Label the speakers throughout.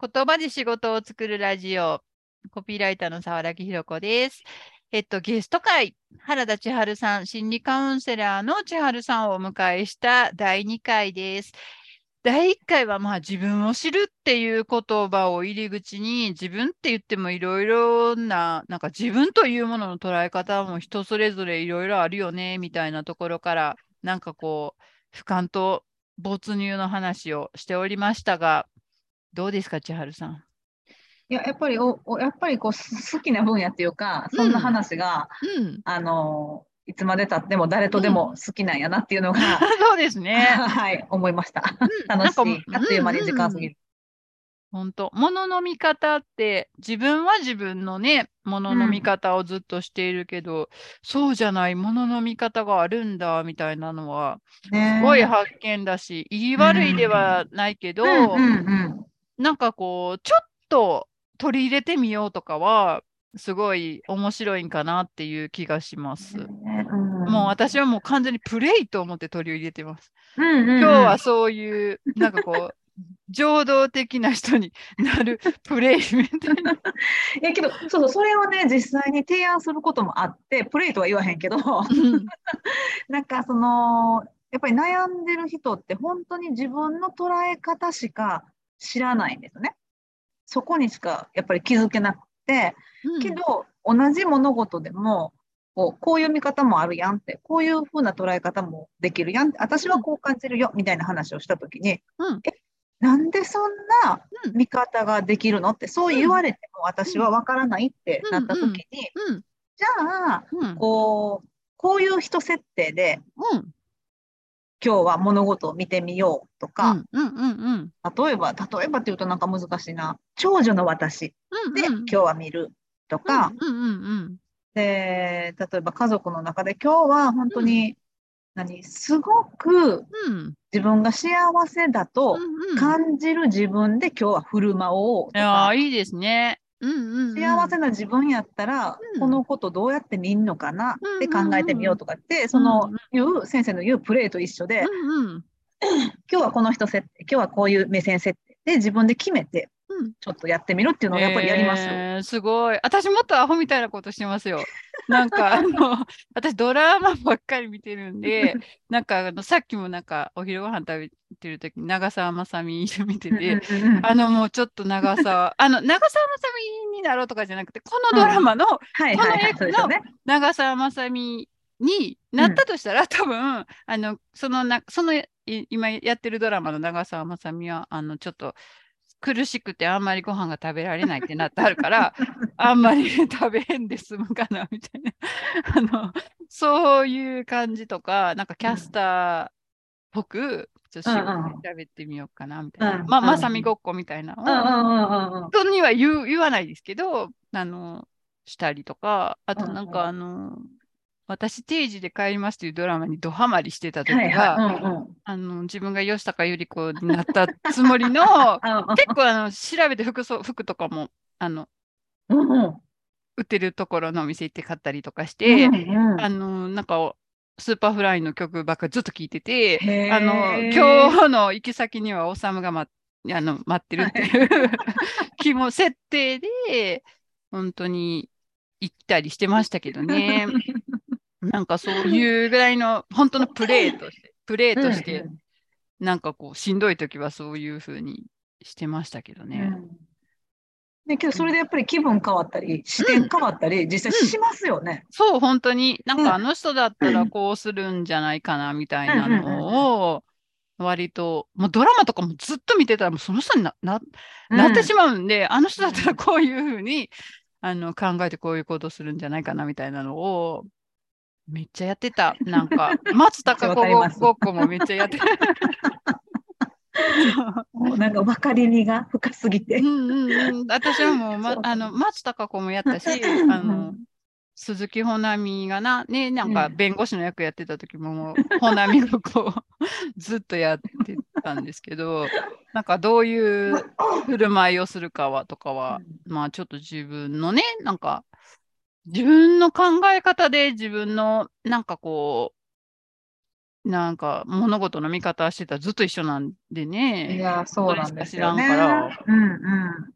Speaker 1: 言葉で仕事を作るラジオ、コピーライターの沢良ひろ子です。えっと、ゲスト会、原田千春さん、心理カウンセラーの千春さんをお迎えした第2回です。第1回はまあ自分を知るっていう言葉を入り口に自分って言ってもいろいろななんか自分というものの捉え方も人それぞれいろいろあるよねみたいなところからなんかこう俯瞰と没入の話をしておりましたがどうですか千春さん？
Speaker 2: いややっぱりおおやっぱりこうす好きな分野っていうかそんな話が、
Speaker 1: うん、
Speaker 2: あのいつまでたっても誰とでも好きなんやなっていうのが、
Speaker 1: そうですね。
Speaker 2: はい思いました。楽しい。あっという間に時間過ぎる。
Speaker 1: 本当。物の見方って自分は自分のね物の見方をずっとしているけど、そうじゃない物の見方があるんだみたいなのは
Speaker 2: ね。
Speaker 1: すごい発見だし、言い悪いではないけど、
Speaker 2: うんうんうん
Speaker 1: なんかこうちょっと取り入れてみようとかはすごい面白いんかなっていう気がします。
Speaker 2: ねうん
Speaker 1: もう私はもう完全にプレイと思って取り入れてます。
Speaker 2: うんうんうん
Speaker 1: 今日はそういうなんかこう情動的な人になるプレイみたいな。
Speaker 2: いやけどそうそうそれをね実際に提案することもあってプレイとは言わへんけど
Speaker 1: うん
Speaker 2: なんかそのやっぱり悩んでる人って本当に自分の捉え方しか知らないんですよね。そこにしかやっぱり気づけなくて、けど同じ物事でもこうこういう見方もあるやんってこういうふうな捉え方もできるやんって私はこう感じるよみたいな話をした時に、
Speaker 1: うん。
Speaker 2: えなんでそんな
Speaker 1: うん。
Speaker 2: 見方ができるのってそう言われても私は分からないってなった時に、
Speaker 1: うん。
Speaker 2: じゃあ
Speaker 1: うん。
Speaker 2: こうこういう人設定で
Speaker 1: うん
Speaker 2: 今日は物事を見てみようと
Speaker 1: う
Speaker 2: か、
Speaker 1: んうんうん。
Speaker 2: 例えば例えばっていうとなんか難しいな。長女の私
Speaker 1: うん
Speaker 2: で今日は見るとか、
Speaker 1: うんうんうん
Speaker 2: で例えば家族の中で今日は本当に、何？すごく
Speaker 1: うん。
Speaker 2: 自分が幸せだと
Speaker 1: うんうん。
Speaker 2: 感じる自分で今日は振る舞おうと
Speaker 1: いや
Speaker 2: か
Speaker 1: ー、いいですね。うんうんうん。
Speaker 2: 幸せな自分やったら、
Speaker 1: うん
Speaker 2: このことどうやって見んのかな？って考えてみようとかって、
Speaker 1: ん
Speaker 2: その言う先生の言うプレーと一緒で、
Speaker 1: うんうん。
Speaker 2: 今日はこの人設定今日はこういう目線設定で自分で決めて
Speaker 1: うん
Speaker 2: ちょっとやってみるっていうのをやっぱりやりますよ。
Speaker 1: えーすごい。私もっとアホみたいなことしてますよ。なんかあの 私ドラマばっかり見てるんで、なんかあのさっきもなんかお昼ご飯食べてる時に長澤まさみ見てて、
Speaker 2: うんうんうん
Speaker 1: あのもうちょっと長澤、あの長澤まさみになろうとかじゃなくて、このドラマの
Speaker 2: うですよね。
Speaker 1: 長澤まさみになったとしたら、多分あのそのなそのい今やってるドラマの長澤まさみはあのちょっと苦しくてあんまりご飯が食べられないってなってあるからあんまり食べへんで済むかなみたいな。あのそういう感じとかなんかキャスターっぽくちょっと仕事
Speaker 2: うんうん
Speaker 1: で喋ってみようかなみたいな、
Speaker 2: うん
Speaker 1: まあ
Speaker 2: うん
Speaker 1: まさみごっこみたいなのを
Speaker 2: うんうんうんうんうん。
Speaker 1: 人には言わないですけど、あの、したりとか、あとなんかあの、私定時で帰りますというドラマにドハマりしてた時は、
Speaker 2: はいはいうんうん。
Speaker 1: あの自分が吉高由里子になったつもりの 結構あの調べて服装服とかもあの
Speaker 2: うんうん。
Speaker 1: 売ってるところのお店行って買ったりとかして、
Speaker 2: うんうん
Speaker 1: あのなんか Superfly の曲ばっかりずっと聴いてて、あの今日の行き先にはおさむが、ま、あの待ってるっていう 気も設定で本当に行ったりしてましたけどね。なんかそういうぐらいの本当のプレーとして、プレーとして、
Speaker 2: うん
Speaker 1: なんかこうしんどい時はそういうふうにしてましたけどね。
Speaker 2: うん。ね、けどそれでやっぱり気分変わったり視点変わったり実際しますよね。
Speaker 1: そう、本当に、なん
Speaker 2: うん。
Speaker 1: かあの人だったらこうするんじゃないかなみたいなのを、割と、もうドラマとかもずっと見てたら、もうその人になななってしまうんで、あの人だったらこういうふうにあの考えてこういうことするんじゃないかなみたいなのを、めっちゃやってた。なんか、松たか 子ごっこもめっちゃやってた。
Speaker 2: もうなんか分かりみが深すぎて
Speaker 1: う。んうんうん、私はもう、まあの松たか子もやったし、あの鈴木保奈美がな、ね、なんか
Speaker 2: うん
Speaker 1: 弁護士の役やってた時も、もう保奈美がこうずっとやってたんですけど、なんかどういう振る舞いをするかはとかは、まあちょっと自分のね、なんか自分の考え方で自分のなんかこなんか物事の見方してたらずっと一緒なんでね。
Speaker 2: いや、そうなんですよね。
Speaker 1: 知らんから
Speaker 2: うんうん。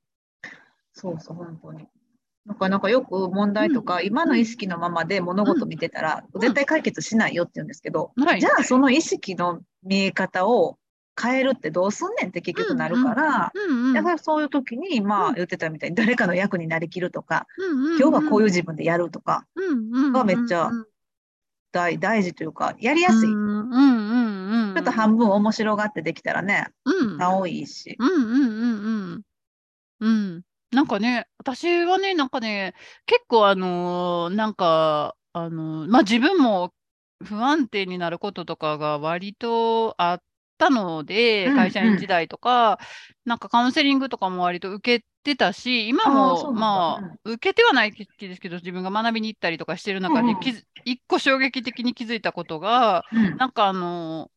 Speaker 2: そうそう、本当に。なんか、なんかよく問題とか、今の意識のままで物事見てたら、
Speaker 1: うん
Speaker 2: 絶対解決しないよって言うんですけど、
Speaker 1: はい
Speaker 2: じゃあその意識の見え方を変えるってどうすんねんって結局なるから、だからそういう時に、ま
Speaker 1: うん。
Speaker 2: あ言ってたみたいに誰かの役になりきるとか、今日はこういう自分でやるとか、
Speaker 1: が
Speaker 2: がめっちゃ大大事というか、やりやすい。ちょっと半分面白がってできたらね、
Speaker 1: うん。
Speaker 2: なおいいし。
Speaker 1: なんかね、私はね、なんかね、結構あのーなんか、あのーまあ自分も不安定になることとかが割とあったので、
Speaker 2: うん
Speaker 1: 会社員時代とか、なんかカウンセリングとかも割と受けてたし、今もまあ、受けてはないですけど、自分が学びに行ったりとかしてる中
Speaker 2: うんうん。
Speaker 1: で一個衝撃的に気づいたことが、
Speaker 2: うん。
Speaker 1: なんかあの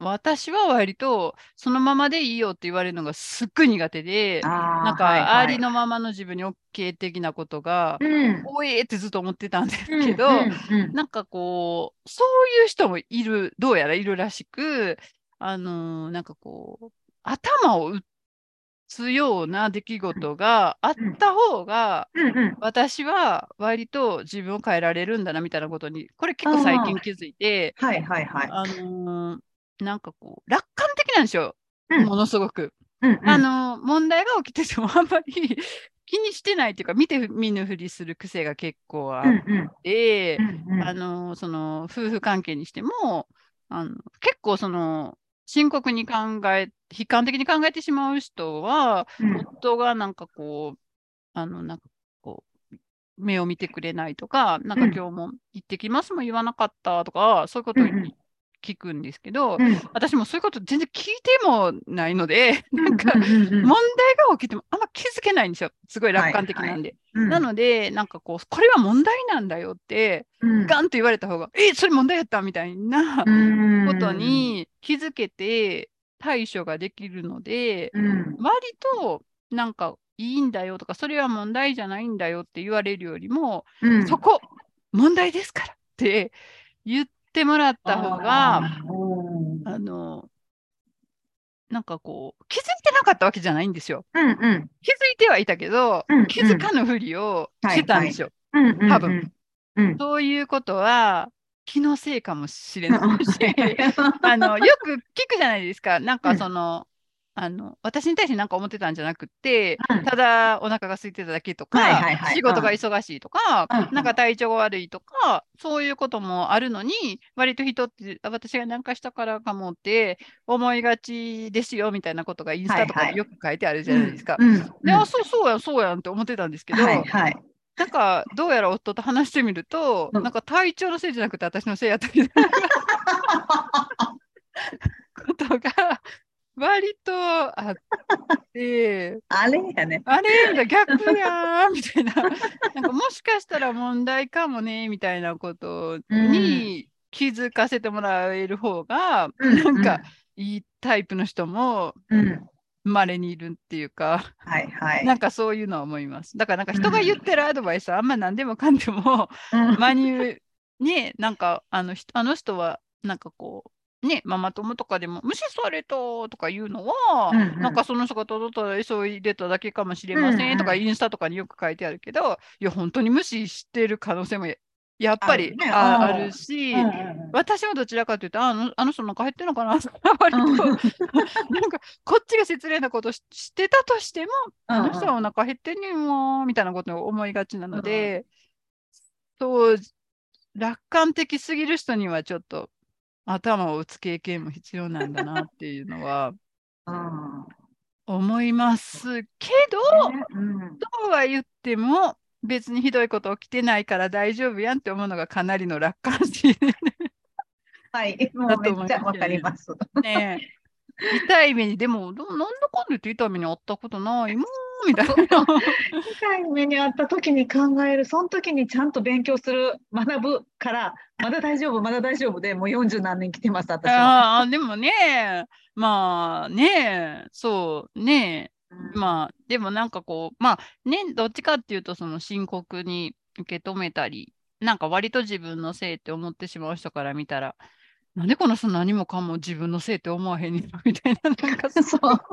Speaker 1: 私は割とそのままでいいよって言われるのがすっごい苦手で、なんか、
Speaker 2: はいはい。
Speaker 1: ありのままの自分に OK 的なことが、
Speaker 2: うん。
Speaker 1: おえーってずっと思ってたんです
Speaker 2: うん
Speaker 1: けど、
Speaker 2: うんうん。
Speaker 1: なんかこう、そういう人もいる、どうやらいるらしく、あのーなんかこう、頭を打つような出来事があった方が、私は割と自分を変えられるんだなみたいなことに、これ結構最近気づいて、
Speaker 2: はいはいはい。
Speaker 1: あのーなんかこう、楽観的なんですよ、
Speaker 2: うん。
Speaker 1: ものすごく。
Speaker 2: うんうん。
Speaker 1: あのー問題が起きててもあんまり気にしてないっていうか、見て見ぬふりする癖が結構あって、あのーその夫婦関係にしても、あの結構その深刻に考え、悲観的に考えてしまう人は、
Speaker 2: うん。
Speaker 1: 夫がなんかこう、あの、なんかこう、目を見てくれないとか、なんか
Speaker 2: うん。
Speaker 1: 今日も行ってきますも言わなかったとか、そういうことを
Speaker 2: うんうん
Speaker 1: 聞くんですけど、
Speaker 2: うん。
Speaker 1: 私もそういうこと全然聞いてもないので、なんか問題が起きてもあんま気づけないんですよ。すごい楽観的なんで。
Speaker 2: うん。
Speaker 1: なので、なんかこう、これは問題なんだよって、
Speaker 2: うん。
Speaker 1: ガンと言われた方が、え、それ問題やったみたいな
Speaker 2: うん。
Speaker 1: ことに気づけて対処ができるので、
Speaker 2: うん。
Speaker 1: 割となんかいいんだよとか、それは問題じゃないんだよって言われるよりも、
Speaker 2: うん。
Speaker 1: そこ、問題ですからって言ってもらった方が、
Speaker 2: あ
Speaker 1: あの、なんかこう、気づいてなかったわけじゃないんですよ。
Speaker 2: うんうん。
Speaker 1: 気づいてはいたけど、
Speaker 2: うん
Speaker 1: 気づかぬふりをしてたんですよ。
Speaker 2: うんうんうん。
Speaker 1: 多分。
Speaker 2: うん。
Speaker 1: そういうことは気のせいかもしれないし、あのよく聞くじゃないですか。なんかその、あの私に対して何か思ってたんじゃなくって、
Speaker 2: うん。
Speaker 1: ただお腹が空いてただけとか、
Speaker 2: はいはいはい。
Speaker 1: 仕事が忙しいとか、
Speaker 2: うん
Speaker 1: なんか体調が悪いとか、そういうこともあるのに、割と人ってあ私が何かしたからかもって思いがちですよみたいなことがインスタとか
Speaker 2: はいはい。
Speaker 1: でよく書いてあるじゃないですか。
Speaker 2: うんうん。
Speaker 1: で、あ、そうそうやん、そうやんって思ってたんですけど、
Speaker 2: はいはい。
Speaker 1: なんかどうやら夫と話してみると、
Speaker 2: うん。
Speaker 1: なんか体調のせいじゃなくて私のせいやったみたいな ことが割とあって、
Speaker 2: あれやね。
Speaker 1: あれみたいな逆やんみたいな、なんかもしかしたら問題かもねみたいなことに気づかせてもらえる方が、
Speaker 2: うん
Speaker 1: なんかいいタイプの人も
Speaker 2: うん。
Speaker 1: 稀にいるっていうか。
Speaker 2: はいはい。
Speaker 1: なんかそういうのは思います。だからなんか人が言ってるアドバイスはあんま何でもかんでも
Speaker 2: うん。
Speaker 1: 真にねなんかあの人あの人はなんかこうねママ友とかでも無視されたとか言うのは、
Speaker 2: うんうん。
Speaker 1: なんかその人がただただ急いでただけかもしれませんとか、
Speaker 2: うん
Speaker 1: インスタとかによく書いてあるけどいや本当に無視してる可能性もややっぱり
Speaker 2: ある
Speaker 1: し。
Speaker 2: うんうん
Speaker 1: 私はどちらかというと、ああのあの人なんか入ってるのかなとか、割と、
Speaker 2: うん。
Speaker 1: なんかこっちが失礼なことししてたとしても、あの人はお腹減ってんねんわみたいなことを思いがちなので、そう、楽観的すぎる人にはちょっと頭を打つ経験も必要なんだなっていうのは。
Speaker 2: うん
Speaker 1: 思いますけど、
Speaker 2: うん。
Speaker 1: とは言っても、別にひどいこと起きてないから大丈夫やんって思うのがかなりの楽観視
Speaker 2: はい。もうめっちゃわかります。
Speaker 1: ね。え。痛い目に、でも、どなんだかんだ言って痛い目にあったことない。もん、みたいな。
Speaker 2: 痛い目にあった時に考える。その時にちゃんと勉強する。学ぶからまだ大丈夫まだ大丈夫でもう40何年来てます私は。
Speaker 1: ああ、でもね、まあね、そうね、
Speaker 2: うん。
Speaker 1: まあ、でもなんかこう、まあね、どっちかっていうと、その深刻に受け止めたり、なんか割と自分のせいって思ってしまう人から見たら、なんでこの人何もかも自分のせいって思わへんねんみたいな、なんかそう。
Speaker 2: そう。だか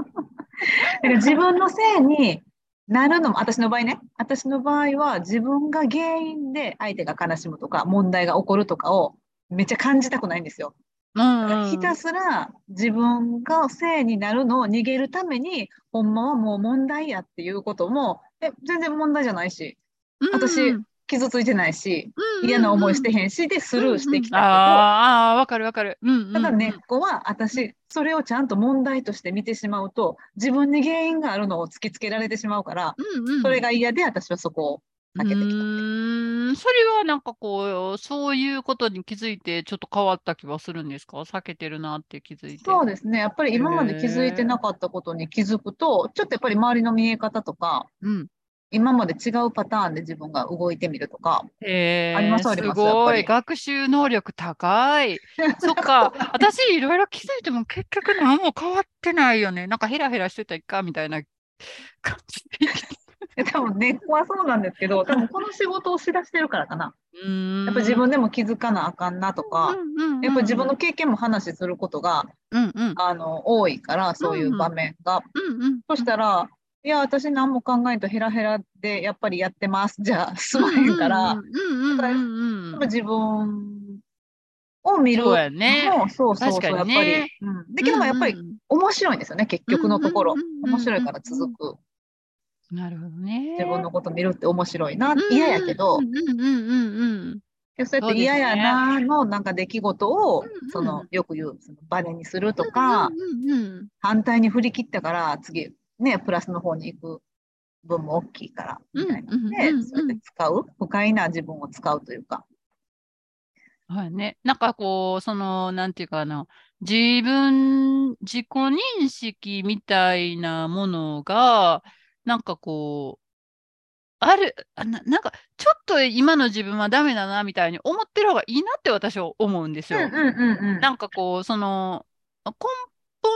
Speaker 2: ら自分のせいになるのも、私の場合ね、私の場合は自分が原因で相手が悲しむとか、問題が起こるとかをめっちゃ感じたくないんですよ。
Speaker 1: うんうん
Speaker 2: ひたすら自分がせいになるのを逃げるために、ほんまはもう問題やっていうことも、え全然問題じゃないし、私
Speaker 1: うんうん
Speaker 2: 傷ついてないし、
Speaker 1: うん
Speaker 2: 嫌な思いしてへんし、で、スルーしてきた
Speaker 1: うんうんあーあー、わかるわかる。うんうん
Speaker 2: ただ根っこは私、それをちゃんと問題として見てしまうと、自分に原因があるのを突きつけられてしまうから、
Speaker 1: うんうん
Speaker 2: それが嫌で私はそこを避けてきた。
Speaker 1: うーんそれはなんかこう、そういうことに気づいてちょっと変わった気はするんですか？避けてるなって気づいて。
Speaker 2: そうですね。やっぱり今まで気づいてなかったことに気づくと、ちょっとやっぱり周りの見え方とか、
Speaker 1: うん。
Speaker 2: 今まで違うパターンで自分が動いてみるとか、
Speaker 1: へ
Speaker 2: あります
Speaker 1: ごい。学習能力高い。そっか。私、いろいろ気づいても結局何も変わってないよね。なんかヘラヘラしてたらいっかみたいな感じ で
Speaker 2: 多分根っこはそうなんですけど、多分この仕事をしだしてるからかな。やっぱ自分でも気づかなあかんなとか、やっぱ自分の経験も話することが
Speaker 1: うんうん
Speaker 2: あの多いから、そういう場面が。
Speaker 1: うんうん
Speaker 2: そしたら、いや、私何も考えんとヘラヘラでやっぱりやってます。じゃあ、すまへんから、
Speaker 1: うんうんうんうん
Speaker 2: やっぱ自分を見る
Speaker 1: そうやね。
Speaker 2: もそうそうそう、
Speaker 1: ね
Speaker 2: やっぱり。うん、で、けどもやっぱり面白いんですよね、結局のところ。面白いから続く。
Speaker 1: なるほどね。
Speaker 2: 自分のこと見るって面白いな
Speaker 1: うん。
Speaker 2: 嫌やけど
Speaker 1: う、んうんうんうん
Speaker 2: でそうやって嫌やなのなんか出来事をそのよく言う、そのバネにすると
Speaker 1: うん。
Speaker 2: か、反対に振り切ったから、次、ね、プラスの方に行く分も大きいから、みたいな
Speaker 1: うんうんうんうん
Speaker 2: で、そうやって使う、不快な自分を使うというか。
Speaker 1: はいね。なんかこう、その、なんていうかな、自分、自己認識みたいなものが、なんかこう、ある、あななんか、ちょっと今の自分はダメだな、みたいに思ってる方がいいなって私は思うんですよ。
Speaker 2: うんうん
Speaker 1: なんかこう、その、根本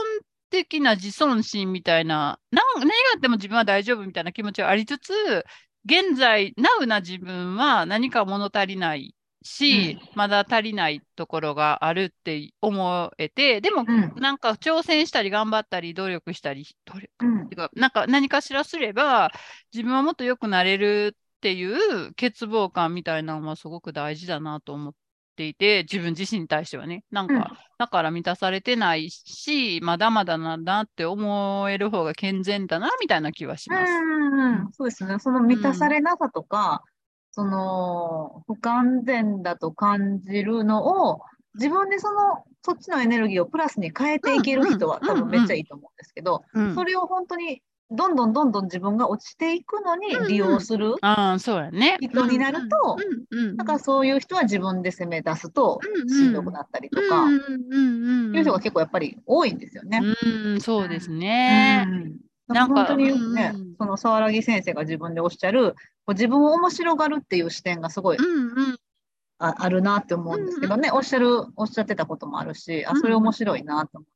Speaker 1: 的な自尊心みたいな、なん何があっても自分は大丈夫みたいな気持ちはありつつ、現在、ナウな自分は何か物足りないし、まだ足りないところがあるって思えて、でも、
Speaker 2: うん。
Speaker 1: なんか挑戦したり頑張ったり努力したり、努力
Speaker 2: う
Speaker 1: なんか何かしらすれば自分はもっと良くなれるっていう欠乏感みたいなのはすごく大事だなと思っていて自分自身に対してはね。なんか、
Speaker 2: うん。
Speaker 1: だから満たされてないしまだまだなんだって思える方が健全だなみたいな気はします。
Speaker 2: うんうんそうですね。その満たされなさとか、その不完全だと感じるのを、自分でその、そっちのエネルギーをプラスに変えていける人は
Speaker 1: うんうん。
Speaker 2: 多分めっちゃいいと思うんですけど、
Speaker 1: うん。
Speaker 2: それを本当にどんどんどんどん自分が落ちていくのに利用する。
Speaker 1: ああそうやね。
Speaker 2: 人になると。だからそういう人は自分で攻め出すとしんどくなったりとか、いう人が結構やっぱり多いんですよね。
Speaker 1: うんそうですね。
Speaker 2: うん。
Speaker 1: なんか
Speaker 2: 本当にね、
Speaker 1: うん
Speaker 2: その沢木先生が自分でおっしゃる、自分を面白がるっていう視点がすごいああるなって思うんですけどね、おっしゃる、おっしゃってたこともあるし、あ、それ面白いなと思っ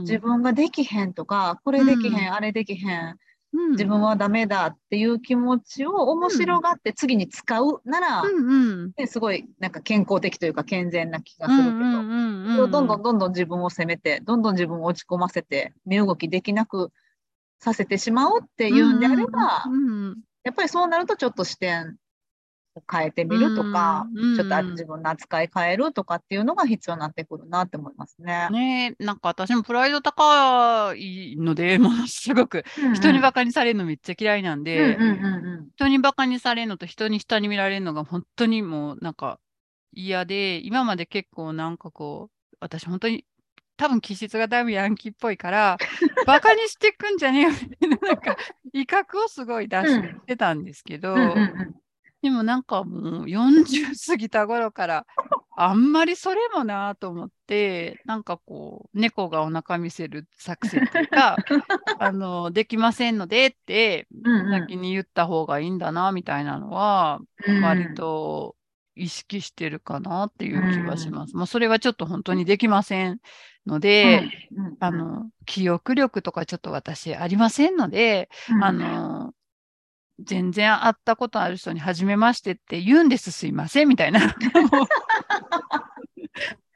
Speaker 2: 自分ができへんとか、これできへん、あれできへん、
Speaker 1: うん。
Speaker 2: 自分はダメだっていう気持ちを面白がって次に使うなら、
Speaker 1: うんうん。
Speaker 2: ねすごいなんか健康的というか健全な気がするけど、
Speaker 1: う
Speaker 2: どんどんどんどん自分を責めて、どんどん自分を落ち込ませて、身動きできなくさせてしまうっていうんであれば、
Speaker 1: うんうん
Speaker 2: やっぱりそうなるとちょっと視点を変えてみるとか、
Speaker 1: うん。うん
Speaker 2: ちょっとあ自分の扱い変えるとかっていうのが必要になってくるなって思いますね。
Speaker 1: ねえ、なんか私もプライド高いので、ものすごく人にバカにされるのめっちゃ嫌いなんで、人にバカにされるのと人に下に見られるのが本当にもうなんか嫌で、今まで結構なんかこう、私本当に多分気質がだいぶヤンキーっぽいから、バカにしてくんじゃねえよみたいな、なんか 威嚇をすごい出してたんですけど、
Speaker 2: うんうんうん
Speaker 1: でもなんかもう40過ぎた頃からあんまりそれもなと思ってなんかこう猫がお腹見せる作戦とか あのできませんのでって先に言った方がいいんだなみたいなのは
Speaker 2: うん
Speaker 1: 割と意識してるかなっていう気はします。もうそれはちょっと本当にできませんので、
Speaker 2: うん。うん。
Speaker 1: あの記憶力とかちょっと私ありませんので、
Speaker 2: うん。
Speaker 1: あの、全然会ったことある人に、はじめましてって言うんです、すいません、みたいな。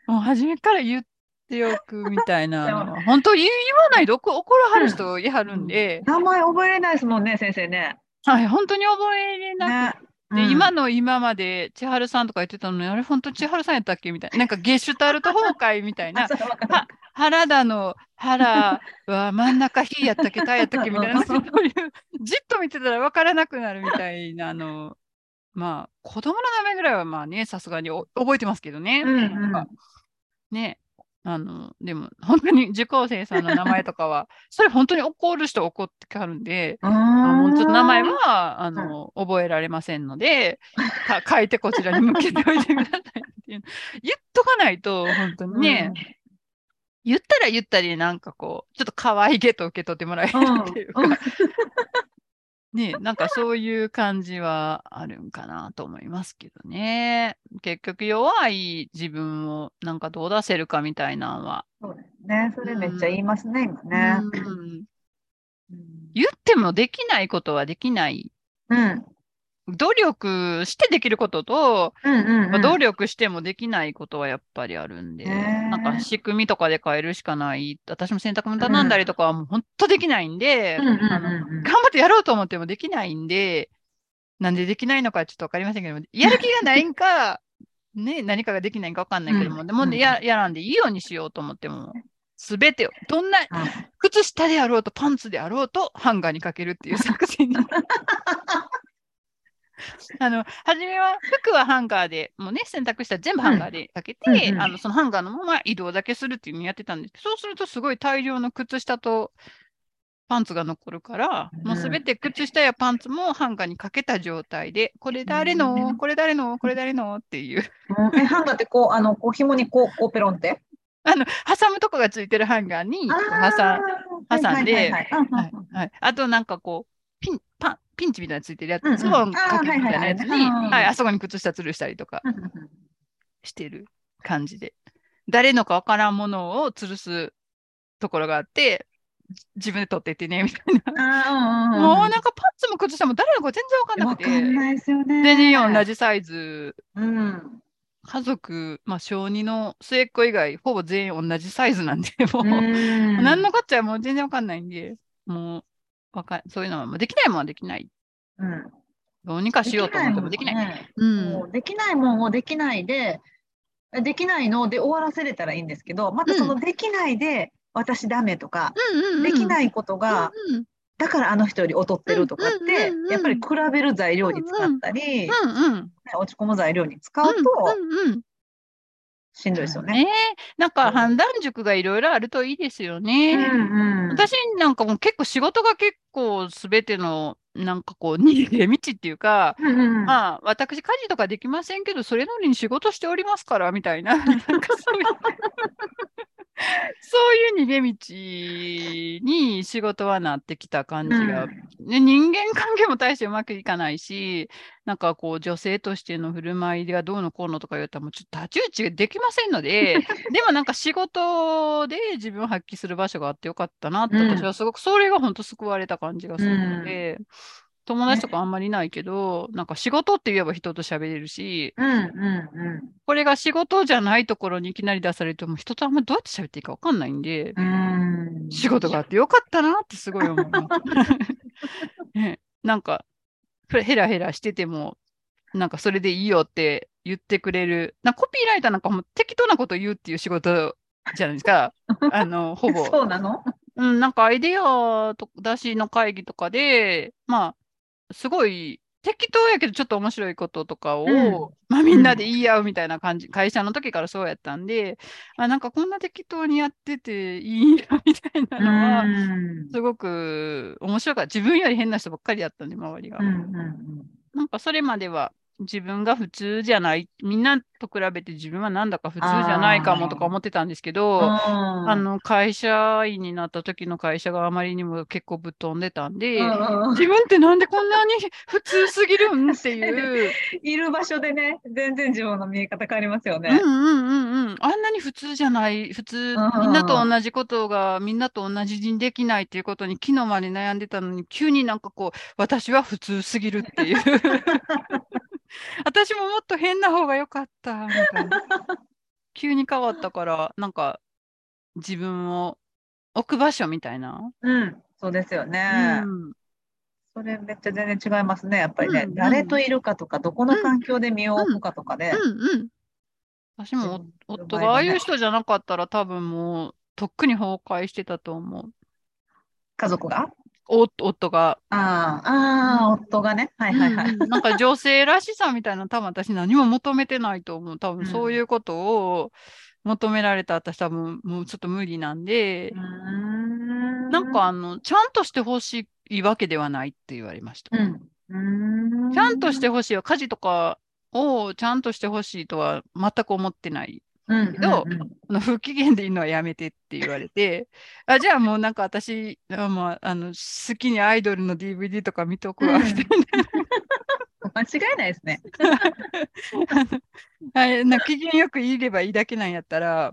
Speaker 1: もう初めから言っておくみたいな。本当言わないで怒怒らはる人いはるんで。
Speaker 2: 名前覚えれないですもんね、先生ね。
Speaker 1: はい、本当に覚えれなくで、うん、今の今まで千春さんとか言ってたのに、あれ本当千春さんやったっけみたいな。なんかゲシュタルト崩壊みたいな。原田の原は真ん中火やったっけ、タやったっけみたいな。そういう、じっと見てたら分からなくなるみたいな、あの、まあ、子供の名前ぐらいはまあね、さすがに覚えてますけどね。うんうん、ね、あの、でも、本当に受講生さんの名前とかは、それ本当に怒る人怒ってかるんで、あもうちょっと名前は、あの、覚えられませんので、書いてこちらに向けておいてくださいっていう。言っとかないと、本当にね、うん、言ったら言ったり、なんかこう、ちょっと可愛げと受け取ってもらえるっていうか、うん、ね、なんかそういう感じはあるんかなと思いますけどね。結局弱い自分をなんかどう出せるかみたいなのは。
Speaker 2: そうですね。それめっちゃ言いますね、うん、今ね、
Speaker 1: うん。言ってもできないことはできない。うん。努力してできることと、努力してもできないことはやっぱりあるんで、なんか仕組みとかで変えるしかない。私も洗濯物頼んだりとかはもう本当できないんで、頑張ってやろうと思ってもできないんで、なんでできないのかちょっとわかりませんけど、やる気がないんか、ね、何かができないんかわかんないけども、うん、でも、ね、ややらんでいいようにしようと思っても、すべてを、どんな、靴下であろうとパンツであろうとハンガーにかけるっていう作戦に あの、初めは服はハンガーで、もうね、洗濯したら全部ハンガーでかけて、うんうん、あのそのハンガーのまま移動だけするっていうのをやってたんです。けど、そうするとすごい大量の靴下とパンツが残るから、もうすべて靴下やパンツもハンガーにかけた状態で、これ誰の、これ誰の、これ誰の？っていう。
Speaker 2: えハンガーってこう、あの、こう紐にこう、こうペロンって？
Speaker 1: あの、挟むとこがついてるハンガーに挟挟んで、あとなんかこう、ピン、パン、ピンチみたいなついてるやつ、ズボンかけみたいなやつに、はい、あそこに靴下吊るしたりとかしてる感じで。誰のかわからんものを吊るすところがあって、自分で取ってってね、みたいな。もうなんかパンツも靴下も誰のか全然わかんなくて。
Speaker 2: わかんないですよね。
Speaker 1: 全然同じサイズ。うん、家族、まあ、小2の末っ子以外、ほぼ全員同じサイズなんで、もう、何のこっちゃもう全然わかんないんで、もう、わかそういうのはもうできないもんはできない。うん。どうにかしようと思ってもできない。ね、
Speaker 2: うん、できないもんをできないで、できないので終わらせれたらいいんですけど、またそのできないで、私ダメとか、うん、できないことが、うんうん、だからあの人より劣ってるとかって、やっぱり比べる材料に使ったり、うんうん、落ち込む材料に使うと、うんうんしんどいですよね。ね。
Speaker 1: なんか判断塾がいろいろあるといいですよね。うんうん、私なんかも結構仕事が結構すべてのなんかこう逃げ道っていうか、うんうん、まあ私家事とかできませんけどそれなりに仕事しておりますからみたいな。なんかそういうそういう逃げ道に仕事はなってきた感じが、うん、ね、人間関係も大してうまくいかないし、なんかこう女性としての振る舞いがどうのこうのとか言ったらもうちょっと太刀打ちできませんので、でもなんか仕事で自分を発揮する場所があってよかったなって、私はすごくそれが本当救われた感じがするので、うん友達とかあんまりないけど、なんか仕事って言えば人と喋れるし、うんうんうん、これが仕事じゃないところにいきなり出されても人とあんまりどうやって喋っていいか分かんないんで、ん。仕事があってよかったなってすごい思います。ね、なんかヘラヘラしてても、なんかそれでいいよって言ってくれる、なコピーライターなんかも適当なこと言うっていう仕事じゃないですか、あの ほぼ。
Speaker 2: そうなの？
Speaker 1: うん、なんかアイデアと出しの会議とかで、まあ、すごい適当やけどちょっと面白いこととかを、うん、まあ、みんなで言い合うみたいな感じ、うん、会社の時からそうやったんで、あなんかこんな適当にやってていいんやみたいなのは、すごく面白かった。自分より変な人ばっかりやったんで、周りが。うんうんうん、なんかそれまでは自分が普通じゃない、みんなと比べて自分はなんだか普通じゃないかもとか思ってたんですけど、あの会社員になった時の会社があまりにも結構ぶっ飛んでたんで、自分ってなんでこんなに普通すぎるんっていう。
Speaker 2: いる場所でね、全然自分の見え方変わりますよね。
Speaker 1: うんうんうんうん。あんなに普通じゃない、普通、みんなと同じことがみんなと同じにできないっていうことに昨日まで悩んでたのに、急になんかこう、私は普通すぎるっていう。私ももっと変な方が良かったみたいな。急に変わったから、なんか自分を置く場所みたいな。
Speaker 2: うん、そうですよね。
Speaker 1: うん
Speaker 2: それめっちゃ全然違いますね。やっぱりね、
Speaker 1: うんうん
Speaker 2: 誰といるかとか、どこの環境で身を置くかとかで、
Speaker 1: うんうん。私も
Speaker 2: 自分の
Speaker 1: 夫がああいう人じゃなかったら多分もうとっくに崩壊してたと思う。
Speaker 2: 家族が？
Speaker 1: お夫が。
Speaker 2: ああ、夫がね。はいはいはい。
Speaker 1: なんか女性らしさみたいなの多分私何も求めてないと思う。多
Speaker 2: うん
Speaker 1: 分そういうことを求められた私多分もうちょっと無理なんで、
Speaker 2: うーん
Speaker 1: なんか、あの、ちゃんとしてほしいわけではないって言われました。
Speaker 2: うん。
Speaker 1: ちゃんとしてほしいわ。家事とかをちゃんとしてほしいとは全く思ってない。
Speaker 2: うん
Speaker 1: けど
Speaker 2: うんうん
Speaker 1: あの不機嫌でいいのはやめてって言われて、あじゃあもうなんか私、あまあ、あの好きにアイドルの DVD とか見とくわ、
Speaker 2: うん
Speaker 1: みたい
Speaker 2: 間違いないですね。
Speaker 1: な。はい、なんか機嫌よくいればいいだけなんやったら、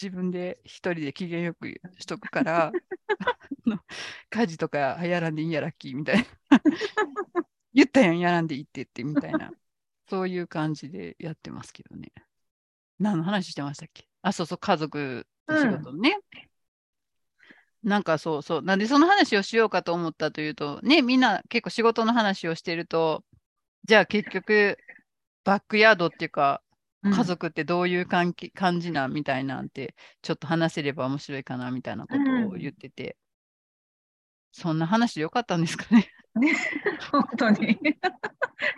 Speaker 1: 自分で一人で機嫌よくしとくから、家事とかやらんでいいんやラッキーみたいな。言ったやん、やらんでいいって言ってみたいな。そういう感じでやってますけどね。何の話してましたっけ？あ、そうそう、家族と仕事のね。なんかそうそう。なんでその話をしようかと思ったというと、ね、みんな結構仕事の話をしてると、じゃあ結局、バックヤードっていうか、
Speaker 2: うん
Speaker 1: 家族ってどういう関係感じなんみたいなんて、ちょっと話せれば面白いかなみたいなことを言ってて、そんな話でよかったんですかね？
Speaker 2: 本当に。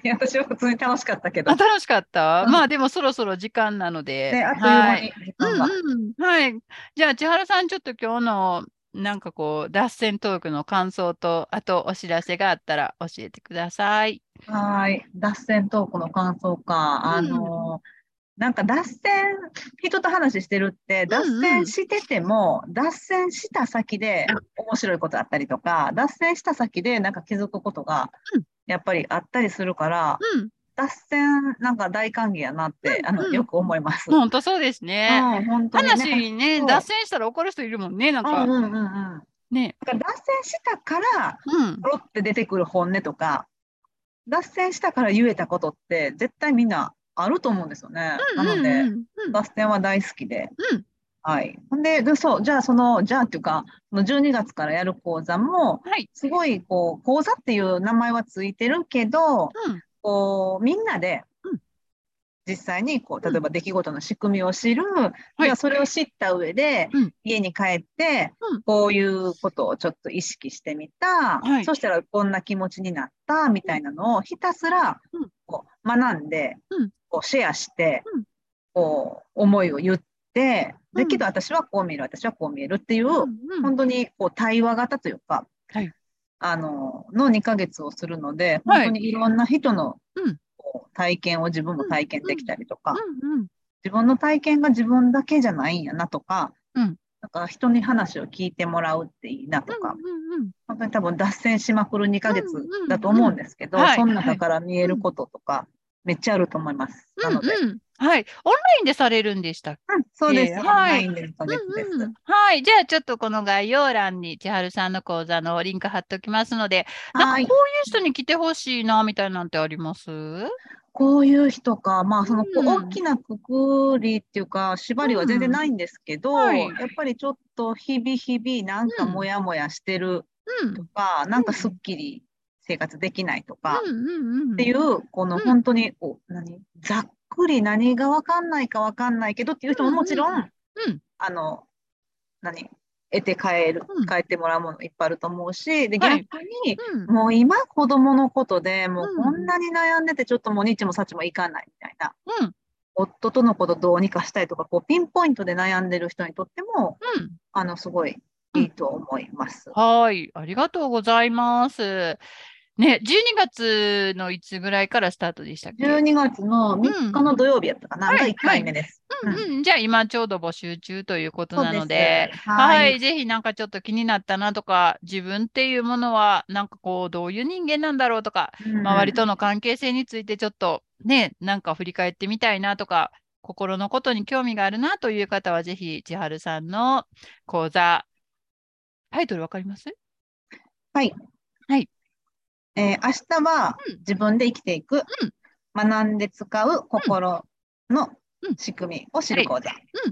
Speaker 2: いや、私は普通に楽しかったけど。
Speaker 1: あ楽しかった、
Speaker 2: うん
Speaker 1: まあでもそろそろ時間なので。
Speaker 2: ね、あっという間
Speaker 1: はい
Speaker 2: に時間が。
Speaker 1: うんうん、はい。じゃあ、千原さん、ちょっと今日のなんかこう、脱線トークの感想と、あとお知らせがあったら教えてください。
Speaker 2: はーい。脱線トークの感想か。あのーなんか脱線、人と話してるって、脱
Speaker 1: うんうん
Speaker 2: 線してても、脱線した先で面白いことあったりとか、脱線した先でなんか気づくことが
Speaker 1: うん
Speaker 2: やっぱりあったりするから、
Speaker 1: うん、
Speaker 2: 脱線なんか大歓迎やなって、あの、
Speaker 1: うん
Speaker 2: よく思います。
Speaker 1: 本当そうですね。
Speaker 2: うん、本当にね。
Speaker 1: 話ね、
Speaker 2: そう
Speaker 1: 脱線したら怒る人いるもんね、なんか。
Speaker 2: うんうんうんうん。
Speaker 1: ね。
Speaker 2: だから脱線したから、
Speaker 1: うん。
Speaker 2: ポロって出てくる本音とか、脱線したから言えたことって絶対みんなあると思うんですよね。なので、
Speaker 1: うんうんうん。
Speaker 2: 脱線は大好きで。
Speaker 1: うん。
Speaker 2: はい。ほんで、でそう、じゃあその、じゃあっていうか、その12月からやる講座も、
Speaker 1: はい。
Speaker 2: すごい、こう、講座っていう名前はついてるけど、
Speaker 1: うん。
Speaker 2: こう、みんなで
Speaker 1: うん、
Speaker 2: 実際に、こう、
Speaker 1: うん。
Speaker 2: 例えば出来事の仕組みを知る、
Speaker 1: い。
Speaker 2: じゃあそれを知った上で
Speaker 1: うん、
Speaker 2: 家に帰って
Speaker 1: うん、
Speaker 2: こういうことをちょっと意識してみた。
Speaker 1: はい、
Speaker 2: そしたらこんな気持ちになった、みたいなのをひたすら
Speaker 1: うん、
Speaker 2: こう学んで
Speaker 1: うん、
Speaker 2: こうシェアして
Speaker 1: うん、
Speaker 2: こう、思いを言って、
Speaker 1: うん。
Speaker 2: で、けど私はこう見える、私はこう見えるっていう、
Speaker 1: うんうん。
Speaker 2: 本当にこう対話型というか、
Speaker 1: はい。
Speaker 2: あの、の2ヶ月をするので、
Speaker 1: はい。
Speaker 2: 本当にいろんな人の
Speaker 1: うん。
Speaker 2: こう体験を自分も体験できたりとか、
Speaker 1: うんうん
Speaker 2: 自分の体験が自分だけじゃないんやなとか、
Speaker 1: うん。
Speaker 2: なんか人に話を聞いてもらうっていいなとか、
Speaker 1: うんうん
Speaker 2: 本当に多分脱線しまくる2ヶ月
Speaker 1: うんうんうん
Speaker 2: だと思うんですけど、
Speaker 1: はい。
Speaker 2: その中から見えることとか、めっちゃあると思います。なので、
Speaker 1: うんうんはい。オンラインでされるんでしたっけ？
Speaker 2: うんそうです。
Speaker 1: はい
Speaker 2: インで2ヶ月です。
Speaker 1: うんうんはい。じゃあ、ちょっとこの概要欄に千春さんの講座のリンク貼っておきますので、なん
Speaker 2: はい
Speaker 1: かこういう人に来てほしいな、みたいなんてあります？
Speaker 2: こういう人か、まあ、その、大きなくくりっていうか、縛りは全然ないんですけど、
Speaker 1: うんはい
Speaker 2: やっぱりちょっと日々日々、なんか
Speaker 1: うん
Speaker 2: モヤモヤしてる
Speaker 1: うん。
Speaker 2: とか、なんかすっきり生活できないとか。っていう、この
Speaker 1: うん。
Speaker 2: 本当にこう、何、ざっくり何がわかんないかわかんないけどっていう人ももちろん、あの、何、得て帰る
Speaker 1: うん、
Speaker 2: 帰ってもらうものいっぱいあると思うし、で、
Speaker 1: はい。
Speaker 2: 逆に、
Speaker 1: うん。
Speaker 2: もう今子供のことでもう
Speaker 1: うん。
Speaker 2: こんなに悩んでてちょっともうニッチもサッチもいかないみたいな、
Speaker 1: うん。
Speaker 2: 夫とのことどうにかしたいとか、こうピンポイントで悩んでる人にとっても、
Speaker 1: うん。
Speaker 2: あの、すごいいいと思います。
Speaker 1: はい。ありがとうございます。ね、12月のいつぐらいからスタートでしたっけ
Speaker 2: ？12月の3日の土曜日やったかな、
Speaker 1: はい
Speaker 2: が1回目です。
Speaker 1: うんうん、じゃあ今ちょうど募集中ということなので
Speaker 2: で、す。
Speaker 1: は、
Speaker 2: はい。い
Speaker 1: ぜひなんかちょっと気になったなとか、自分っていうものはなんかこうどういう人間なんだろうとか、周りとの関係性についてちょっとね、なんか振り返ってみたいなとか、心のことに興味があるなという方は、ぜひ千春さんの講座、タイトルわかります？
Speaker 2: はい。
Speaker 1: はい。
Speaker 2: えー明日は
Speaker 1: うん
Speaker 2: 自分で生きていく、学んで使う心の仕組みを知る講座。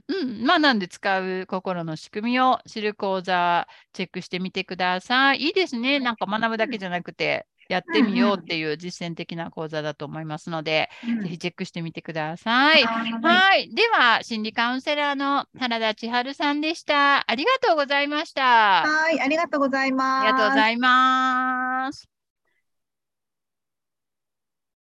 Speaker 1: うんうん。学んで使う心の仕組みを知る講座、チェックしてみてください。いいですね。なんか学ぶだけじゃなくて、やってみようっていう実践的な講座だと思いますので、
Speaker 2: うん
Speaker 1: ぜひチェックしてみてください。
Speaker 2: はい
Speaker 1: はい。では、心理カウンセラーの原田千春さんでした。ありがとうございました。あ
Speaker 2: はい、ありがとうございます。
Speaker 1: りがとうございます。